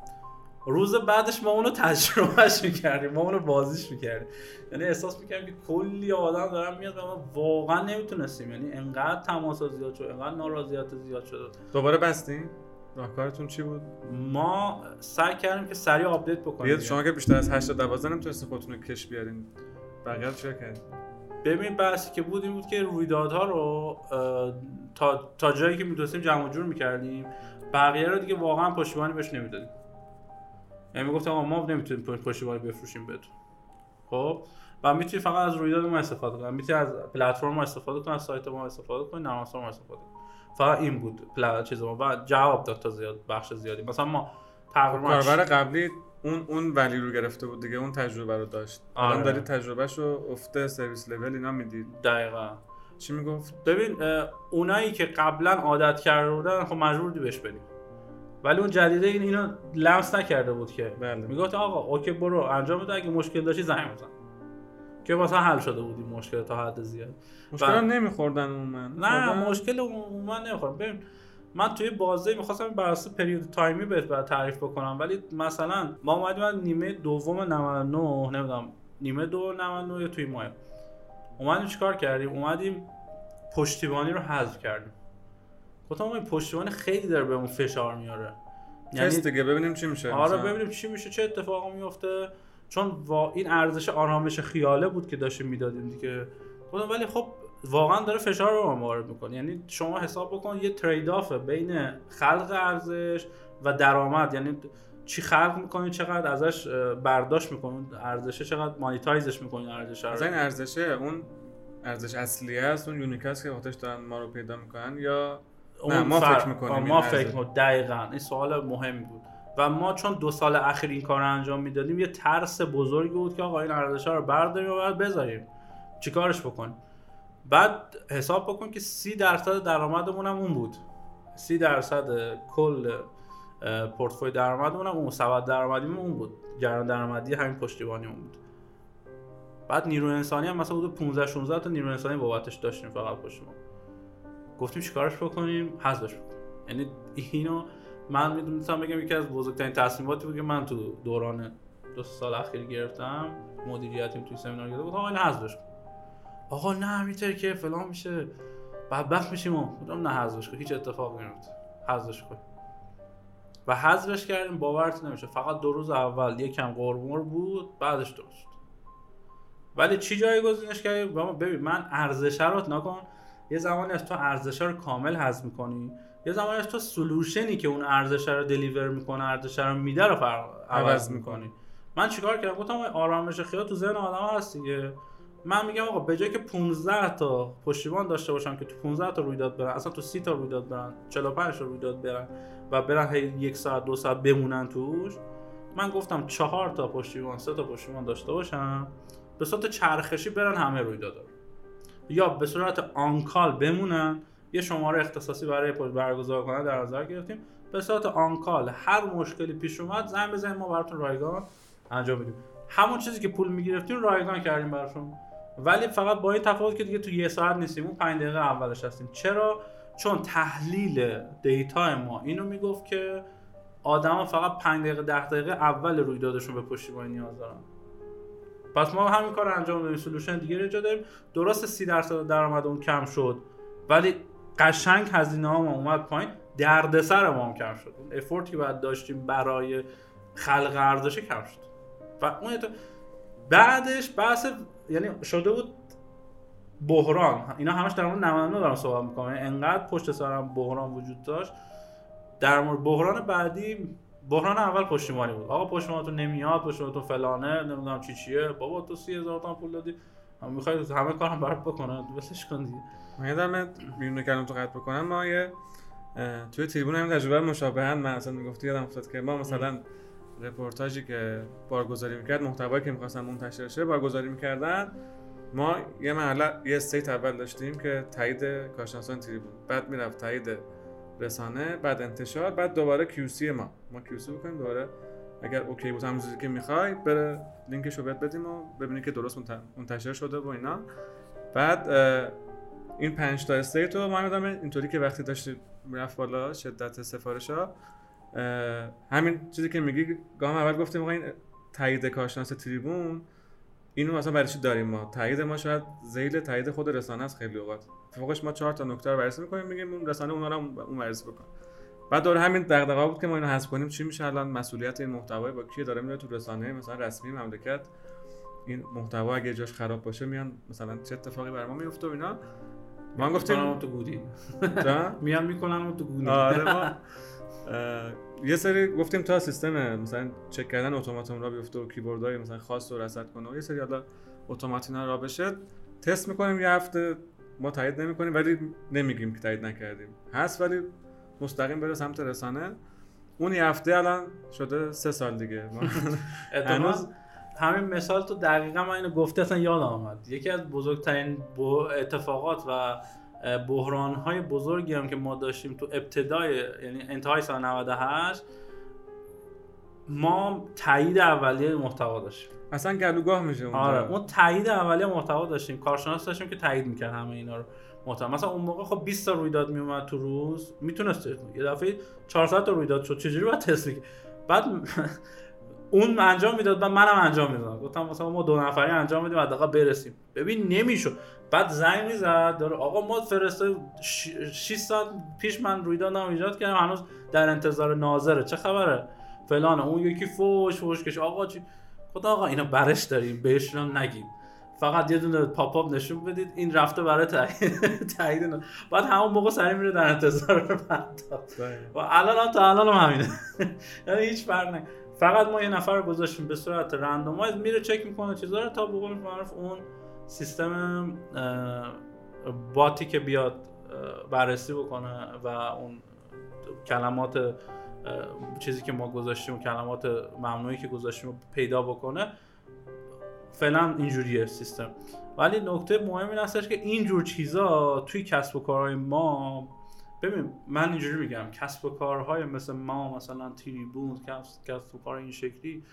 روز بعدش ما اونو تجربهش می‌کردیم ما اونو بازیش می‌کردیم. یعنی احساس می‌کردیم که کلی آدم دارن میاد و ما واقعا نمی‌تونستیم. یعنی انقدر تماس زیاد شد انقدر نارضایتی زیاد شد. دوباره بستین راهکارتون چی بود؟ ما سعی کردیم که سریع update بکنیم بیاد شما که بیشتر از 8 تا 12 نمی‌تونستین خودتون رو کش بیارین. بقیه چیکار کردین؟ ببین بحثی که بود این بود که رویدادها رو تا, تا جایی که می‌تونستیم جمع و جور می‌کردیم بقیه رو دیگه واقعا پشتیبانی بهش نمی‌دادیم. یعنی می‌گفتم ما نمی‌تونیم پشت- پشتیبانی بفروشیم بهتون. خب؟ و می‌تونی فقط از رویداد ما استفاده کنی. می‌تونی از پلتفرم ما استفاده کنی از سایت ما استفاده کنی نرم افزار ما استفاده کنی. فقط این بود پل... چیز ما و جواب داد تا زیاد بخش زیادی. مثلا ما تقریبا کاربر قبلی اون اون ولی رو گرفته بود دیگه اون تجربه رو داشت. الان آره. داری تجربهش رو افته سرویس لول اینا می‌دید دقیقا. چی می‌گفت؟ ببین اونایی که قبلا عادت کرده بودن خب مجبور بودی بهش بدیم. ولی اون جدیده این اینو لمس نکرده بود که. بله. می‌گفت آقا اوکی برو انجام بده اگه مشکل داشتی زنگ بزن. که مثلا حل شده بود این مشکل تا حد زیاد. مشکل بله. نمیخوردن اون من. نه مشکل عموما نمی‌خورم ببین من توی بازی می‌خواستم بر اساس پریود تایمی بهت تعریف بکنم ولی مثلا ما اومدیم نیمه دوم 99 نمی‌دونم نیمه دو 99 یا توی ماه. اومدیم چیکار کردیم؟ اومدیم پشتیبانی رو حذف کردیم. گفتم این پشتیبانی خیلی داره بهمون فشار میاره. تست دیگه ببینیم چی میشه آره. ببینیم چی میشه چه اتفاقی میفته چون وا... این ارزش آرامش خیاله بود که داشتیم می‌دادیم دیگه. گفتم ولی خب واقعا داره فشار رو ما وارد می‌کنه. یعنی شما حساب بکن یه ترید آفه بین خلق ارزش و درآمد. یعنی چی خلق می‌کنید چقدر ازش برداشت می‌کنید ارزشه چقدر مانیتایزش می‌کنید ارزش از این ارزشه اون ارزش اصلی است اون یونیک است که خاطرش دارن ما رو پیدا می‌کنن یا نه، ما فرق- فکر می‌کنیم ما. فکر می‌کنیم. دقیقا این سوال مهمی بود. و ما چون دو سال اخیر این کار رو انجام می‌دادیم یه ترس بزرگی بود که آقا این ارزش رو برداریم و بعد بذاریم. چیکارش بکنیم بعد حساب بکن که سی درصد درآمدمون هم اون بود. سی درصد کل پورتفوی درآمدمون هم اون سبد درآمدیمون اون بود. جریان درآمدی همین پشتیبانیمون بود. بعد نیرو انسانی هم مثلا حدود 15 16 تا نیرو انسانی بابتش داشتیم فقط پشت ما گفتیم چیکارش بکنیم؟ حذفش بکنیم یعنی اینو من می‌تونم بگم یکی از بزرگترین تصمیماتی بود که من تو دوران دو سال اخیر گرفتم مدیریتیم توی سمینار گرفت آقا این حذفش کن آقا نه همینطور که فلان میشه. بدبخت میشیم و گفتم نه حذفش کن هیچ اتفاقی نمیفته حذفش کن و حذفش کردیم باورت نمیشه. فقط دو روز اول یکم قرمور بود بعدش درست. ولی چی جایگزینش کردی ببین من ارزش رو نکن. یه زمانی از تو ارزش رو کامل حذف می‌کنی. یه زمانی از تو سلوشنی که اون ارزش رو دلیور می‌کنه ارزش رو میده رو عوض می‌کنی. من چیکار کردم؟ گفتم آرامش خیال تو ذهن آدم هست دیگه. من میگم آقا به جای که 15 تا پشتیبان داشته باشم که تو 15 تا رویداد برن اصلا تو 30 تا رویداد برن 45 تا رویداد برن و برن هی یک ساعت دو ساعت بمونن توش من گفتم چهار تا پشتیبان سه تا پشتیبان داشته باشم به صورت چرخشی برن همه رویدادا رو. یا به صورت آنکال بمونن یه شماره اختصاصی برای برگزار کنن در نظر گرفتیم. به صورت آنکال هر مشکلی پیش اومد زنگ بزنید ما براتون رایگان انجام میدیم همون چیزی که پول می‌گرفتیم رایگان کردیم براشون ولی فقط با این تفاوت که دیگه تو یه ساعت نیستیم اون 5 دقیقه اولش هستیم. چرا؟ چون تحلیل دیتا ما اینو می‌گفت که آدما فقط 5 دقیقه 10 دقیقه اول رویدادشون به پشتیبانی نیاز دارن. پس ما همین کار انجام دادیم. سولوشن دیگه ایجاد داریم درست 30 درصد درآمد اون کم شد. ولی قشنگ هزینه ها اومد پایین. دردسر ما کم شد. اون افورتی که باید داشتیم برای خلق ارزش کم شد. و اون بعدش بحث یعنی شده بود بحران. اینا همش در مورد 99 دارم صحبت می‌کنم. یعنی انقدر پشت سرم بحران وجود داشت. در مورد بحران بعدی بحران اول پشتیبانی بود. آقا پشتیبانتون نمیاد پشتیبانتون فلانه نمی‌دونم چی چیه. بابا تو 30000 تومن پول دادی. هم می‌خوای همه کار هم برات بکنه بسش کن دیگه. من یادم بیرون کلام تو قطع بکنم ما یه توی تریبون همین تجربه مشابهن. من اصلا می‌گفتی یادم افتاد که ما مثلا رپورتاجی که بارگذاری می‌کرد محتوایی که می‌خواستن منتشر شه بارگذاری می‌کردن. ما یه محله یه استیت اول داشتیم که تایید کارشناسان تریبون. بعد می‌رفت تایید رسانه بعد انتشار بعد دوباره QC ما. ما QC بکنیم دوباره اگر اوکی بود همون چیزی که می‌خوای بره لینکش رو بهت بدیم و ببینی که درست منتشر شده و اینا. بعد این پنج تا state رو ما اینطوری که وقتی داشتی می‌رفت بالا شدت سفارش ها همین چیزی که میگی گام اول گفتیم این تایید کارشناس تریبون اینو مثلا برای چی داریم ما؟ تایید ما شاید ذیل تایید خود رسانه است خیلی اوقات. فوقش ما چهار تا نکته رو بررسی می‌کنیم میگیم اون رسانه اونا رو اون بررسی بکن. بعد دور همین دغدغه بود که ما اینو حذف کنیم چی میشه الان؟ مسئولیت این محتوای با کیه؟ داره میره تو رسانه مثلا رسمی مملکت. این محتوا اگه جاش خراب باشه میان مثلا چه اتفاقی بر ما میفته و اینا؟ ما گفتیم تو گودی. میان می‌کنن تو گودی. آره ما یه سری گفتیم تا سیستم مثلا چک کردن اتوماتون را بیفته و کیبوردهای مثلا خاص رو رصد کنه و یه سری حالا اتوماتینا را بشه. تست می‌کنیم یه هفته. ما تایید نمی‌کنیم ولی نمیگیم که تایید نکردیم. هست ولی مستقیم بره سمت رسانه. اون یه هفته الان شده سه سال دیگه. [LAUGHS] هنوز همین مثال تو دقیقا من اینو گفته اصلا یادم آمد یکی از بزرگترین اتفاقات و بحران های بزرگی هم که ما داشتیم تو ابتدای یعنی انتهای سال 98 ما تایید اولیه محتوا داشتیم. اصلا گلوگاه میشه آره اون تایید اولیه محتوا داشتیم. کارشناس داشتیم که تایید می‌کرد همه اینا رو. محتوا مثلا اون موقع خب 20 تا رویداد میومد تو روز می‌تونست یه دفعه 400 تا رویداد شد. چجوری باید تست بعد [LAUGHS] اون انجام می‌داد و منم انجام می‌دادم. گفتم مثلا ما دو نفری انجام میدیم حداقل برسیم. ببین نمی‌شد. بعد زنگ می‌زد. داره آقا ما فرسته 6 ساعت پیش من رویدادم ایجاد کردم. هنوز در انتظار ناظره. چه خبره؟ فلان اون یکی فوش فوش کش. آقا چی؟ خدا آقا اینا برش داریم. بهش نگیم. فقط یه دونه پاپ اپ نشون بدید این رفته برای [LAUGHS] تایید بعد همون موقع سری میره در انتظار بعد و الان تا الان هم همینه. [LAUGHS] یعنی هیچ فرق فقط ما یه نفر رو گذاشتیم به صورت رندومایز میره چک می‌کنه چیزا رو تا به قول معروف اون سیستم باتی که بیاد بررسی بکنه و اون کلمات چیزی که ما گذاشتیم و کلمات ممنوعی که گذاشتیم پیدا بکنه فعلا اینجوریه سیستم. ولی نکته مهم این هستش که اینجور چیزا توی کسب و کارهای ما ببین من اینجوری میگم کسب و کارهای مثل ما مثلا تریبون کسب, و کار این شکلی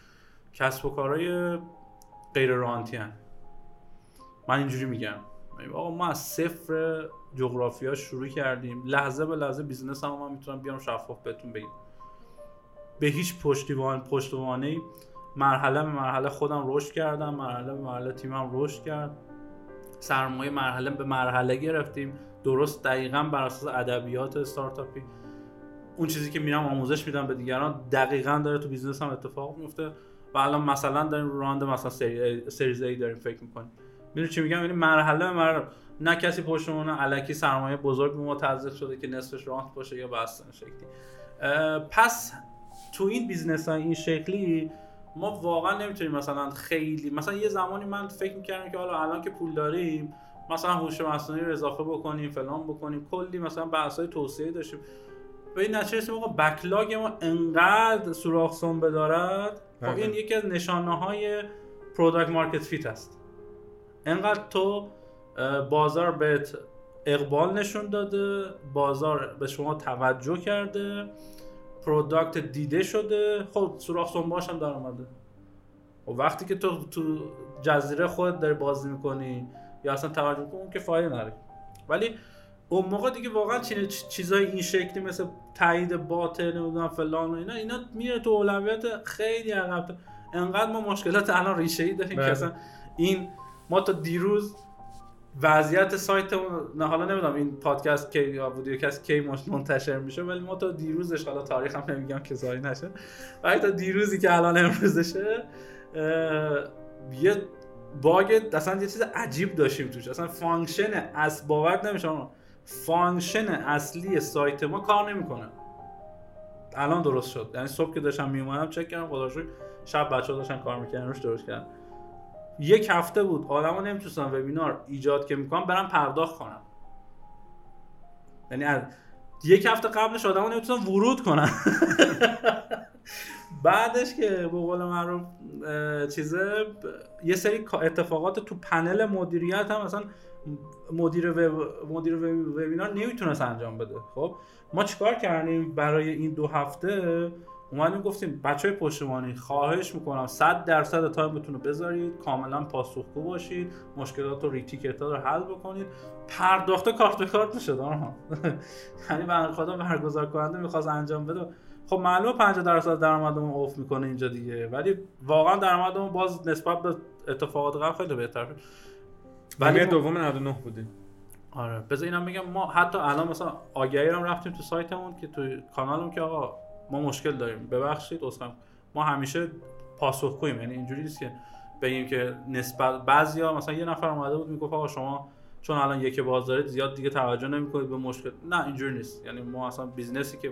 کسب و کارهای غیر رانتی من اینجوری میگم. آقا ما از صفر جغرافیا شروع کردیم. لحظه به لحظه business ام من می‌تونم بیام شفاف بهتون بگم. به هیچ پشتیبان پشتوانه مرحله به مرحله خودم رشد کردم مرحله به مرحله تیمم رشد کرد. سرمایه مرحله به مرحله گرفتیم. درست دقیقا بر اساس ادبیات استارتاپی. اون چیزی که میرم آموزش میدم به دیگران دقیقا داره تو business ام اتفاق میفته. و الان مثلا داریم round مثلا سری series A داریم فکر می‌کنیم. می‌دونی چی میگم؟ یعنی مرحله مرحله. نه کسی پشتمون الکی سرمایه بزرگ به ما تزریق شده که نصفش رانت باشه یا بستن شکلی. پس تو این business های این شکلی ما واقعا نمی‌تونیم مثلا خیلی مثلا یه زمانی من فکر می‌کردم که حالا الان که پول داریم مثلا هوش مصنوعی رو اضافه بکنیم فلان بکنیم کلی مثلا بحث های توسعه داشتیم. به این نتیجه آقا backlog ما انقدر سوراخ سنبه دارد خب این بله. یکی از نشانه های product market fit است. انقدر تو بازار بهت اقبال نشون داده بازار به شما توجه کرده. product دیده شده خب سوراخ سنباش هم در اومده. و وقتی که تو تو جزیره خودت داری بازی می‌کنی یا اصلا توجه کن که فایده نداره ولی اون موقع دیگه واقعا چیزای این شکلی مثل تایید باطل نمی‌دونم فلان و اینا اینا میره تو اولویت خیلی عقب. انقدر ما مشکلات الان ریشه ای داریم که بله. اصلا این ما تا دیروز وضعیت سایت نه حالا نمی‌دونم این پادکست کی یا ویدیوکست کی منتشر میشه ولی ما تا دیروزش حالا تاریخ هم نمیگم که زایی نشه ولی تا دیروزی که الان امروزشه یه bug اصلا یه چیز عجیب داشتیم توش. اصلا function از باور نمیشه function اصلی سایت ما کار نمی‌کنه. الان درست شد. یعنی صبح که داشتم میومدم چک کردم خدا شب بچه‌ها داشتن کار می‌کردن روش درست کردن. یک هفته بود. آدما نمی‌تونستن وبینار ایجاد که می‌کنم برم پرداخت کنم. یعنی از یک هفته قبلش آدما نمی‌تونن ورود کنن [LAUGHS] بعدش که به قول معروف چیزه یه سری اتفاقات تو پنل مدیریت هم مثلا مدیر وب مدیر وبینار نمی‌تونست انجام بده. خب ما چیکار کردیم برای این دو هفته؟ اومدیم گفتیم بچه های پشتیبانی خواهش می‌کنم 100 درصد تایمتون رو بذارید کاملا پاسخگو باشید مشکلات و ticket ها رو حل بکنید. پرداخته کارت به کارت می‌شد [LAUGHS] یعنی بنده خدا برگزار کننده می‌خواست انجام بده. خب معلومه 50 درصد درآمدمون اوف می‌کنه اینجا دیگه. ولی واقعا درآمدمون باز نسبت به اتفاقات قبل خیلی بهتر ولی دوم 99 بودیم. آره. بذار اینم بگم ما حتی الان مثلا آگهی هم رفتیم تو سایتمون که تو کانالمون که آقا ما مشکل داریم. ببخشید اصلا ما همیشه پاسخگوییم. یعنی اینجوری نیست که بگیم که نسبت بعضیا مثلا یه نفر اومده بود می‌گفت آقا شما چون الان user base دارید زیاد دیگه توجه نمی‌کنید به مشکل. نه اینجوری نیست. یعنی ما اصلا business ی که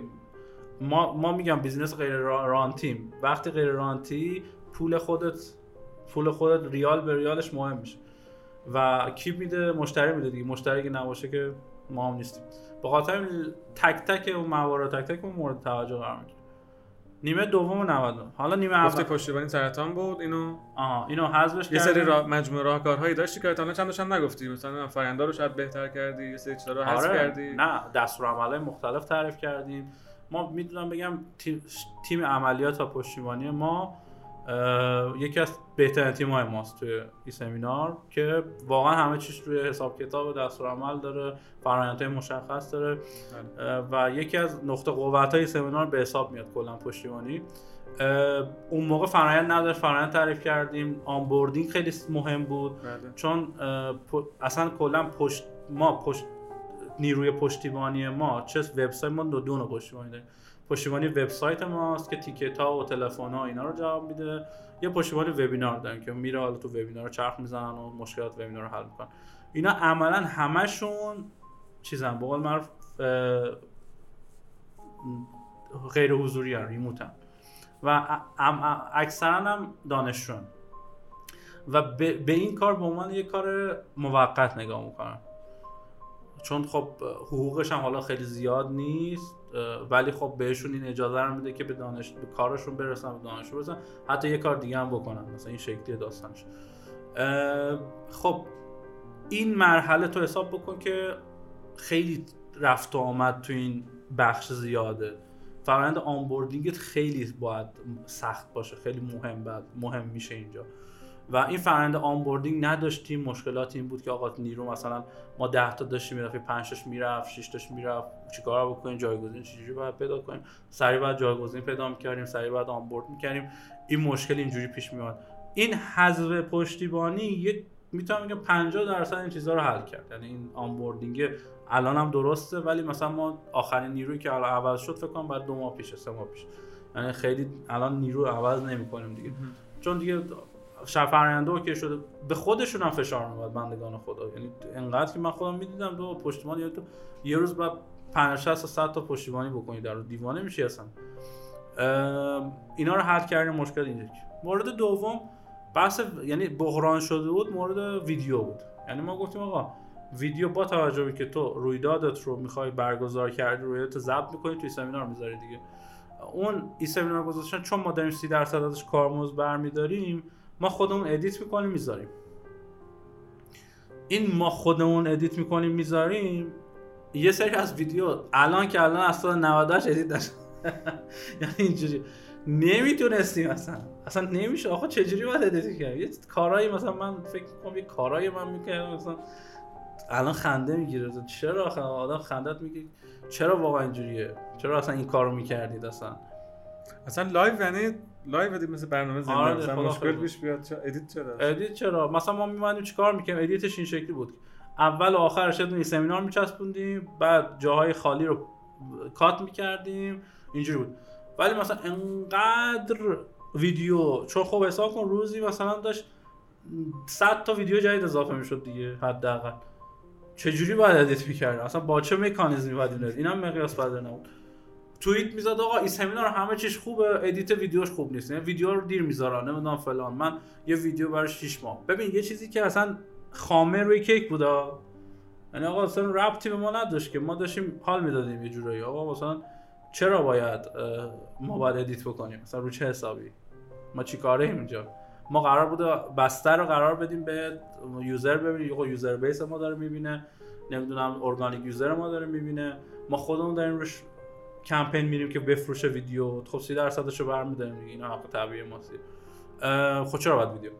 ما ما میگم business غیر رانتیم. وقتی غیر رانتی پول خودت پول خودت ریال به ریالش مهم میشه. و کی میده مشتری میده دیگه. مشتری که نباشه که ما هم نیستیم. به خاطر تک تک اون موارد تک تک اون مورد توجه قرار می‌گیره. نیمه دوم 90 حالا نیمه اول. پشتیبانی سرطان بود اینو آها اینو حذفش یه سری را... مجموعه راهکارهایی داشتی که تا چند هم نگفتی. مثلا فرآیندا رو شاید بهتر کردی یه سری چیزا رو حذف آره. کردی. نه دستورالعملای مختلف تعریف کردیم. ما می‌دونم بگم تیم, تیم عملیات و پشتیبانی ما یکی از بهترین تیم های ماست توی این سمینار که واقعا همه چیز روی حساب کتاب و دستور عمل داره فرآیندهای مشخص داره. بله. و یکی از نقطه قوت های سمینار به حساب میاد کلا پشتیبانی. اون موقع فرایند نداشت فرایند تعریف کردیم. آنبوردینگ خیلی مهم بود. بله. چون اصلا کلا پشت ما پشت نیروی پشتیبانی ما چه وبسایت ما دو دو پشتیبانی داریم. پشتیبانی وبسایت ماست که تیکت ها و تلفن ها اینا رو جواب میده. یه پشتیبانی وبینار داریم که میره حالا تو وبینار چرخ می‌زنن و مشکلات وبینار رو حل می‌کنن. اینا عملا همشون چیزن به قول معروف غیر حضوری ریموتن و اکثرا هم دانشجوان و به این کار به عنوان یه کار موقت نگاه می‌کنن. چون خب حقوقش هم حالا خیلی زیاد نیست ولی خب بهشون این اجازه رو میده که به دانش به کارشون برسن به دانشجو برسن. حتی یه کار دیگه هم بکنن مثلا این شکلی داستانش. خب این مرحله تو حساب بکن که خیلی رفت و آمد تو این بخش زیاده. فرآیند آنبوردینگت خیلی باید سخت باشه خیلی مهم بعد مهم میشه اینجا. و این فرآیند onboarding نداشتیم. مشکلات این بود که آقا نیرو مثلا ما 10 تا داشتیم می‌رفت 5 تاش می‌رفت 6 تاش می‌رفت. چیکار بکنیم؟ جایگزین چجوری باید پیدا کنیم؟ سریع بعد جایگزین پیدا می‌کردیم سریع بعد onboard می‌کردیم. این مشکل اینجوری پیش میاد این حذف پشتیبانی یک می‌تونم بگم 50 درصد این چیزها رو حل کرد. یعنی این onboarding الان هم درسته ولی مثلا ما آخرین نیرویی که الان عوض شد فکر کنم بعد دو ماه پیش سه ماه پیش یعنی خیلی الان نیرو عوض نمی‌کنیم دیگه. چون دیگه فرآینده که شده. به خودشون هم فشار میاد بندگان خدا. یعنی انقدر که من خودم می‌دیدم دو پشتیبان یا تو یه روز بعد 50 60 100 تا پشتیبانی بکنی در دیوانه میشی اصلا. اینا رو حل کردیم مشکل اینجا مورد دوم بحث یعنی بحران شده بود مورد ویدیو بود. یعنی ما گفتیم آقا ویدیو با توجه به که تو رویدادت رو می‌خوای برگزار کردی رویدادت ضبط می‌کنی توی سمینار می‌ذاری دیگه. اون ایسمینار گذاشتن چون ما داریم 30 درصد ازش کارمزد برمیداریم ما خودمون edit می‌کنیم می‌ذاریم. این ما خودمون edit می‌کنیم می‌ذاریم. یه سری از ویدیو الان که الان سال 98 edit داشت یعنی اینجوری. نمی‌تونستیم اصلا. اصلا نمیشه. آخه چجوری باید edit کرد یه کارایی مثلا من فکر کنم یه کارایی من می‌کردم مثلا الان خنده می‌گیره. چرا آخه آدم خندت میگه؟ چرا واقعا اینجوریه؟ چرا اصلا این کارو می‌کردید اصلا؟ اصلا live یعنی live edit مثل برنامه زنده. آره مثلا مشکل پیش بیاد. چرا؟ edit چرا؟ edit چرا؟ مثلا ما میمونیم چیکار می‌کنیم؟ edit ش این شکلی بود. اول و آخرش ایسمینار میچسبوندیم بعد جاهای خالی رو cut می‌کردیم. اینجوری بود. ولی مثلا انقدر ویدیو چون خب حساب کن روزی مثلا داشت 100 تا ویدیو جدید اضافه می‌شد دیگه حداقل. چجوری باید edit می‌کردیم؟ اصلا با چه مکانیزمی باید این اینم مقیاس پذیر نبود. توییت می‌زد آقا ایسمینار همه چیش خوبه edit ویدیوش خوب نیست. یعنی ویدیو رو دیر می‌ذارن نمی‌دونم فلان. من یه ویدیو برای 6 ماه. ببین یه چیزی که اصلا خامه روی کیک بودا یعنی آقا اصلا ربطی به ما نداشت که. ما داشتیم حال می‌دادیم یه جورایی. آقا مثلا چرا باید ما باید edit بکنیم؟ مثلا رو چه حسابی؟ ما چی کاره اینجا؟ ما قرار بود بستر رو قرار بدیم به user ببینیم. یه user base ما داره می‌بینه. نمی‌دونم organic user ما داره می‌بینه. ما خودمون داریم روش کمپین میریم که بفروشه ویدیو. خب 30 درصدش رو برمیداریم دیگه اینا حق طبیعی ماست. خب چرا باید ویدیو؟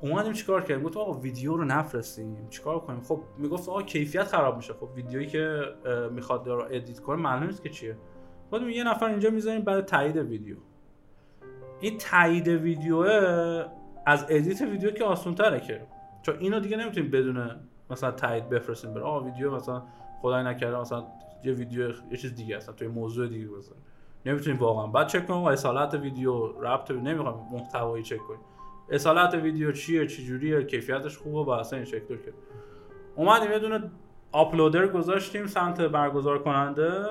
اومدیم چیکار کردیم؟ گفتم آقا ویدیو رو نفرستیم. چیکار کنیم؟ خب می‌گفت آقا کیفیت خراب میشه. خب ویدیویی که می‌خواد رو edit کنه معلوم نیست که چیه. گفتم یه نفر اینجا می‌ذاریم برای تایید ویدیو. این تایید ویدیو از edit ویدیو که آسان تره که. چون اینو دیگه نمی‌تونیم بدون مثلا تایید بفرستیم. بره آقا ویدیو مثلا خدای نکرده مثلا یه ویدیو یه چیز دیگه اصلا توی موضوع دیگه بزنیم نمی‌تونیم واقعا. بعد چک کنیم اصالت ویدیو ربط نمی‌خوام محتوایی چک کنیم اصالت ویدیو چیه چجوریه کیفیتش خوبه و اصلا این شکل که. اومدیم یه دونه uploader گذاشتیم سمت برگزار کننده.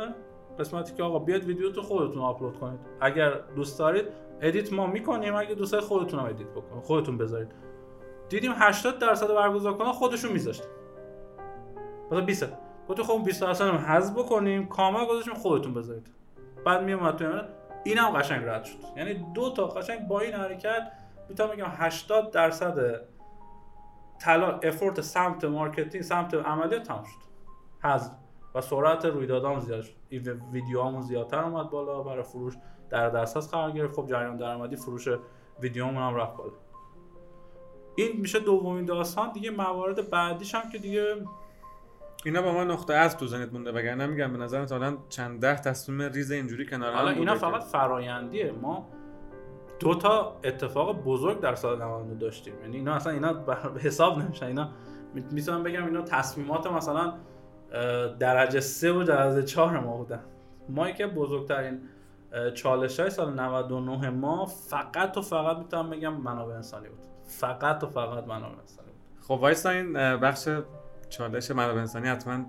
قسمتی که آقا بیاد ویدیوتو خودتون آپلود کنید. اگر دوست دارید edit ما می‌کنیم. اگه دوست دارید خودتون هم edit بکنید خودتون بذارید. دیدیم 80 درصد برگزار کننده خودشون میذاشتیم مثلا 20 گفتم خب 20 درصد هم حذف بکنیم. کامل گذاشتیم خودتون بذارید. بعد میومد تو اینم قشنگ رد شد. یعنی دو تا قشنگ با این حرکت می‌تونم بگم 80 درصد تلا effort سمت marketing سمت عملیات تمام شد. حذف. و سرعت رویدادام زیاد شد. ویدیوهامون زیادتر اومد بالا برای فروش. در دسترس قرار گرفت. خب جریان درآمدی فروش ویدیومون هم رفت بالا. این میشه دومین داستان. دیگه موارد بعدیش هم که دیگه اینا با ما نقطه از تو زنت مونده وگرنه میگم به نظر مثلا چند ده تصمیم ریز اینجوری کنار حالا اینا فقط فرایندیه. ما دو تا اتفاق بزرگ در سال 99 داشتیم. یعنی اینا اصلا اینا به حساب نمیشن. اینا می‌تونم بگم اینا تصمیمات مثلا درجه سه و درجه چهار ما بودن. ما که بزرگترین چالش های سال 99 ما فقط و فقط می‌تونم بگم منابع انسانی بود. فقط و فقط منابع انسانی بود. خب وایسا این بخش چالش منابع انسانی حتما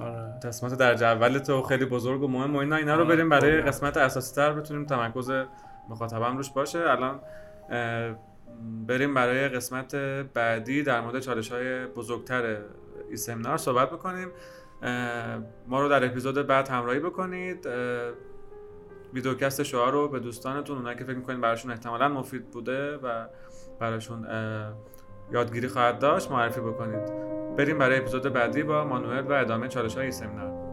آره. تصمیمات درجه اول تو خیلی بزرگ و مهم و اینا اینا رو آره، بریم برای قسمت اساسی تر بتونیم تمرکز مخاطبم روش باشه. الان بریم برای قسمت بعدی در مورد چالش های بزرگتر این سمینار صحبت بکنیم. ما رو در اپیزود بعد همراهی بکنید. ویدیوکست شعار رو به دوستانتون اونایی که فکر می‌کنید براشون احتمالا مفید بوده و براشون یادگیری خواهد داشت معرفی بکنید. بریم برای اپیزود بعدی با مانوئل و ادامه چالش های سمینار.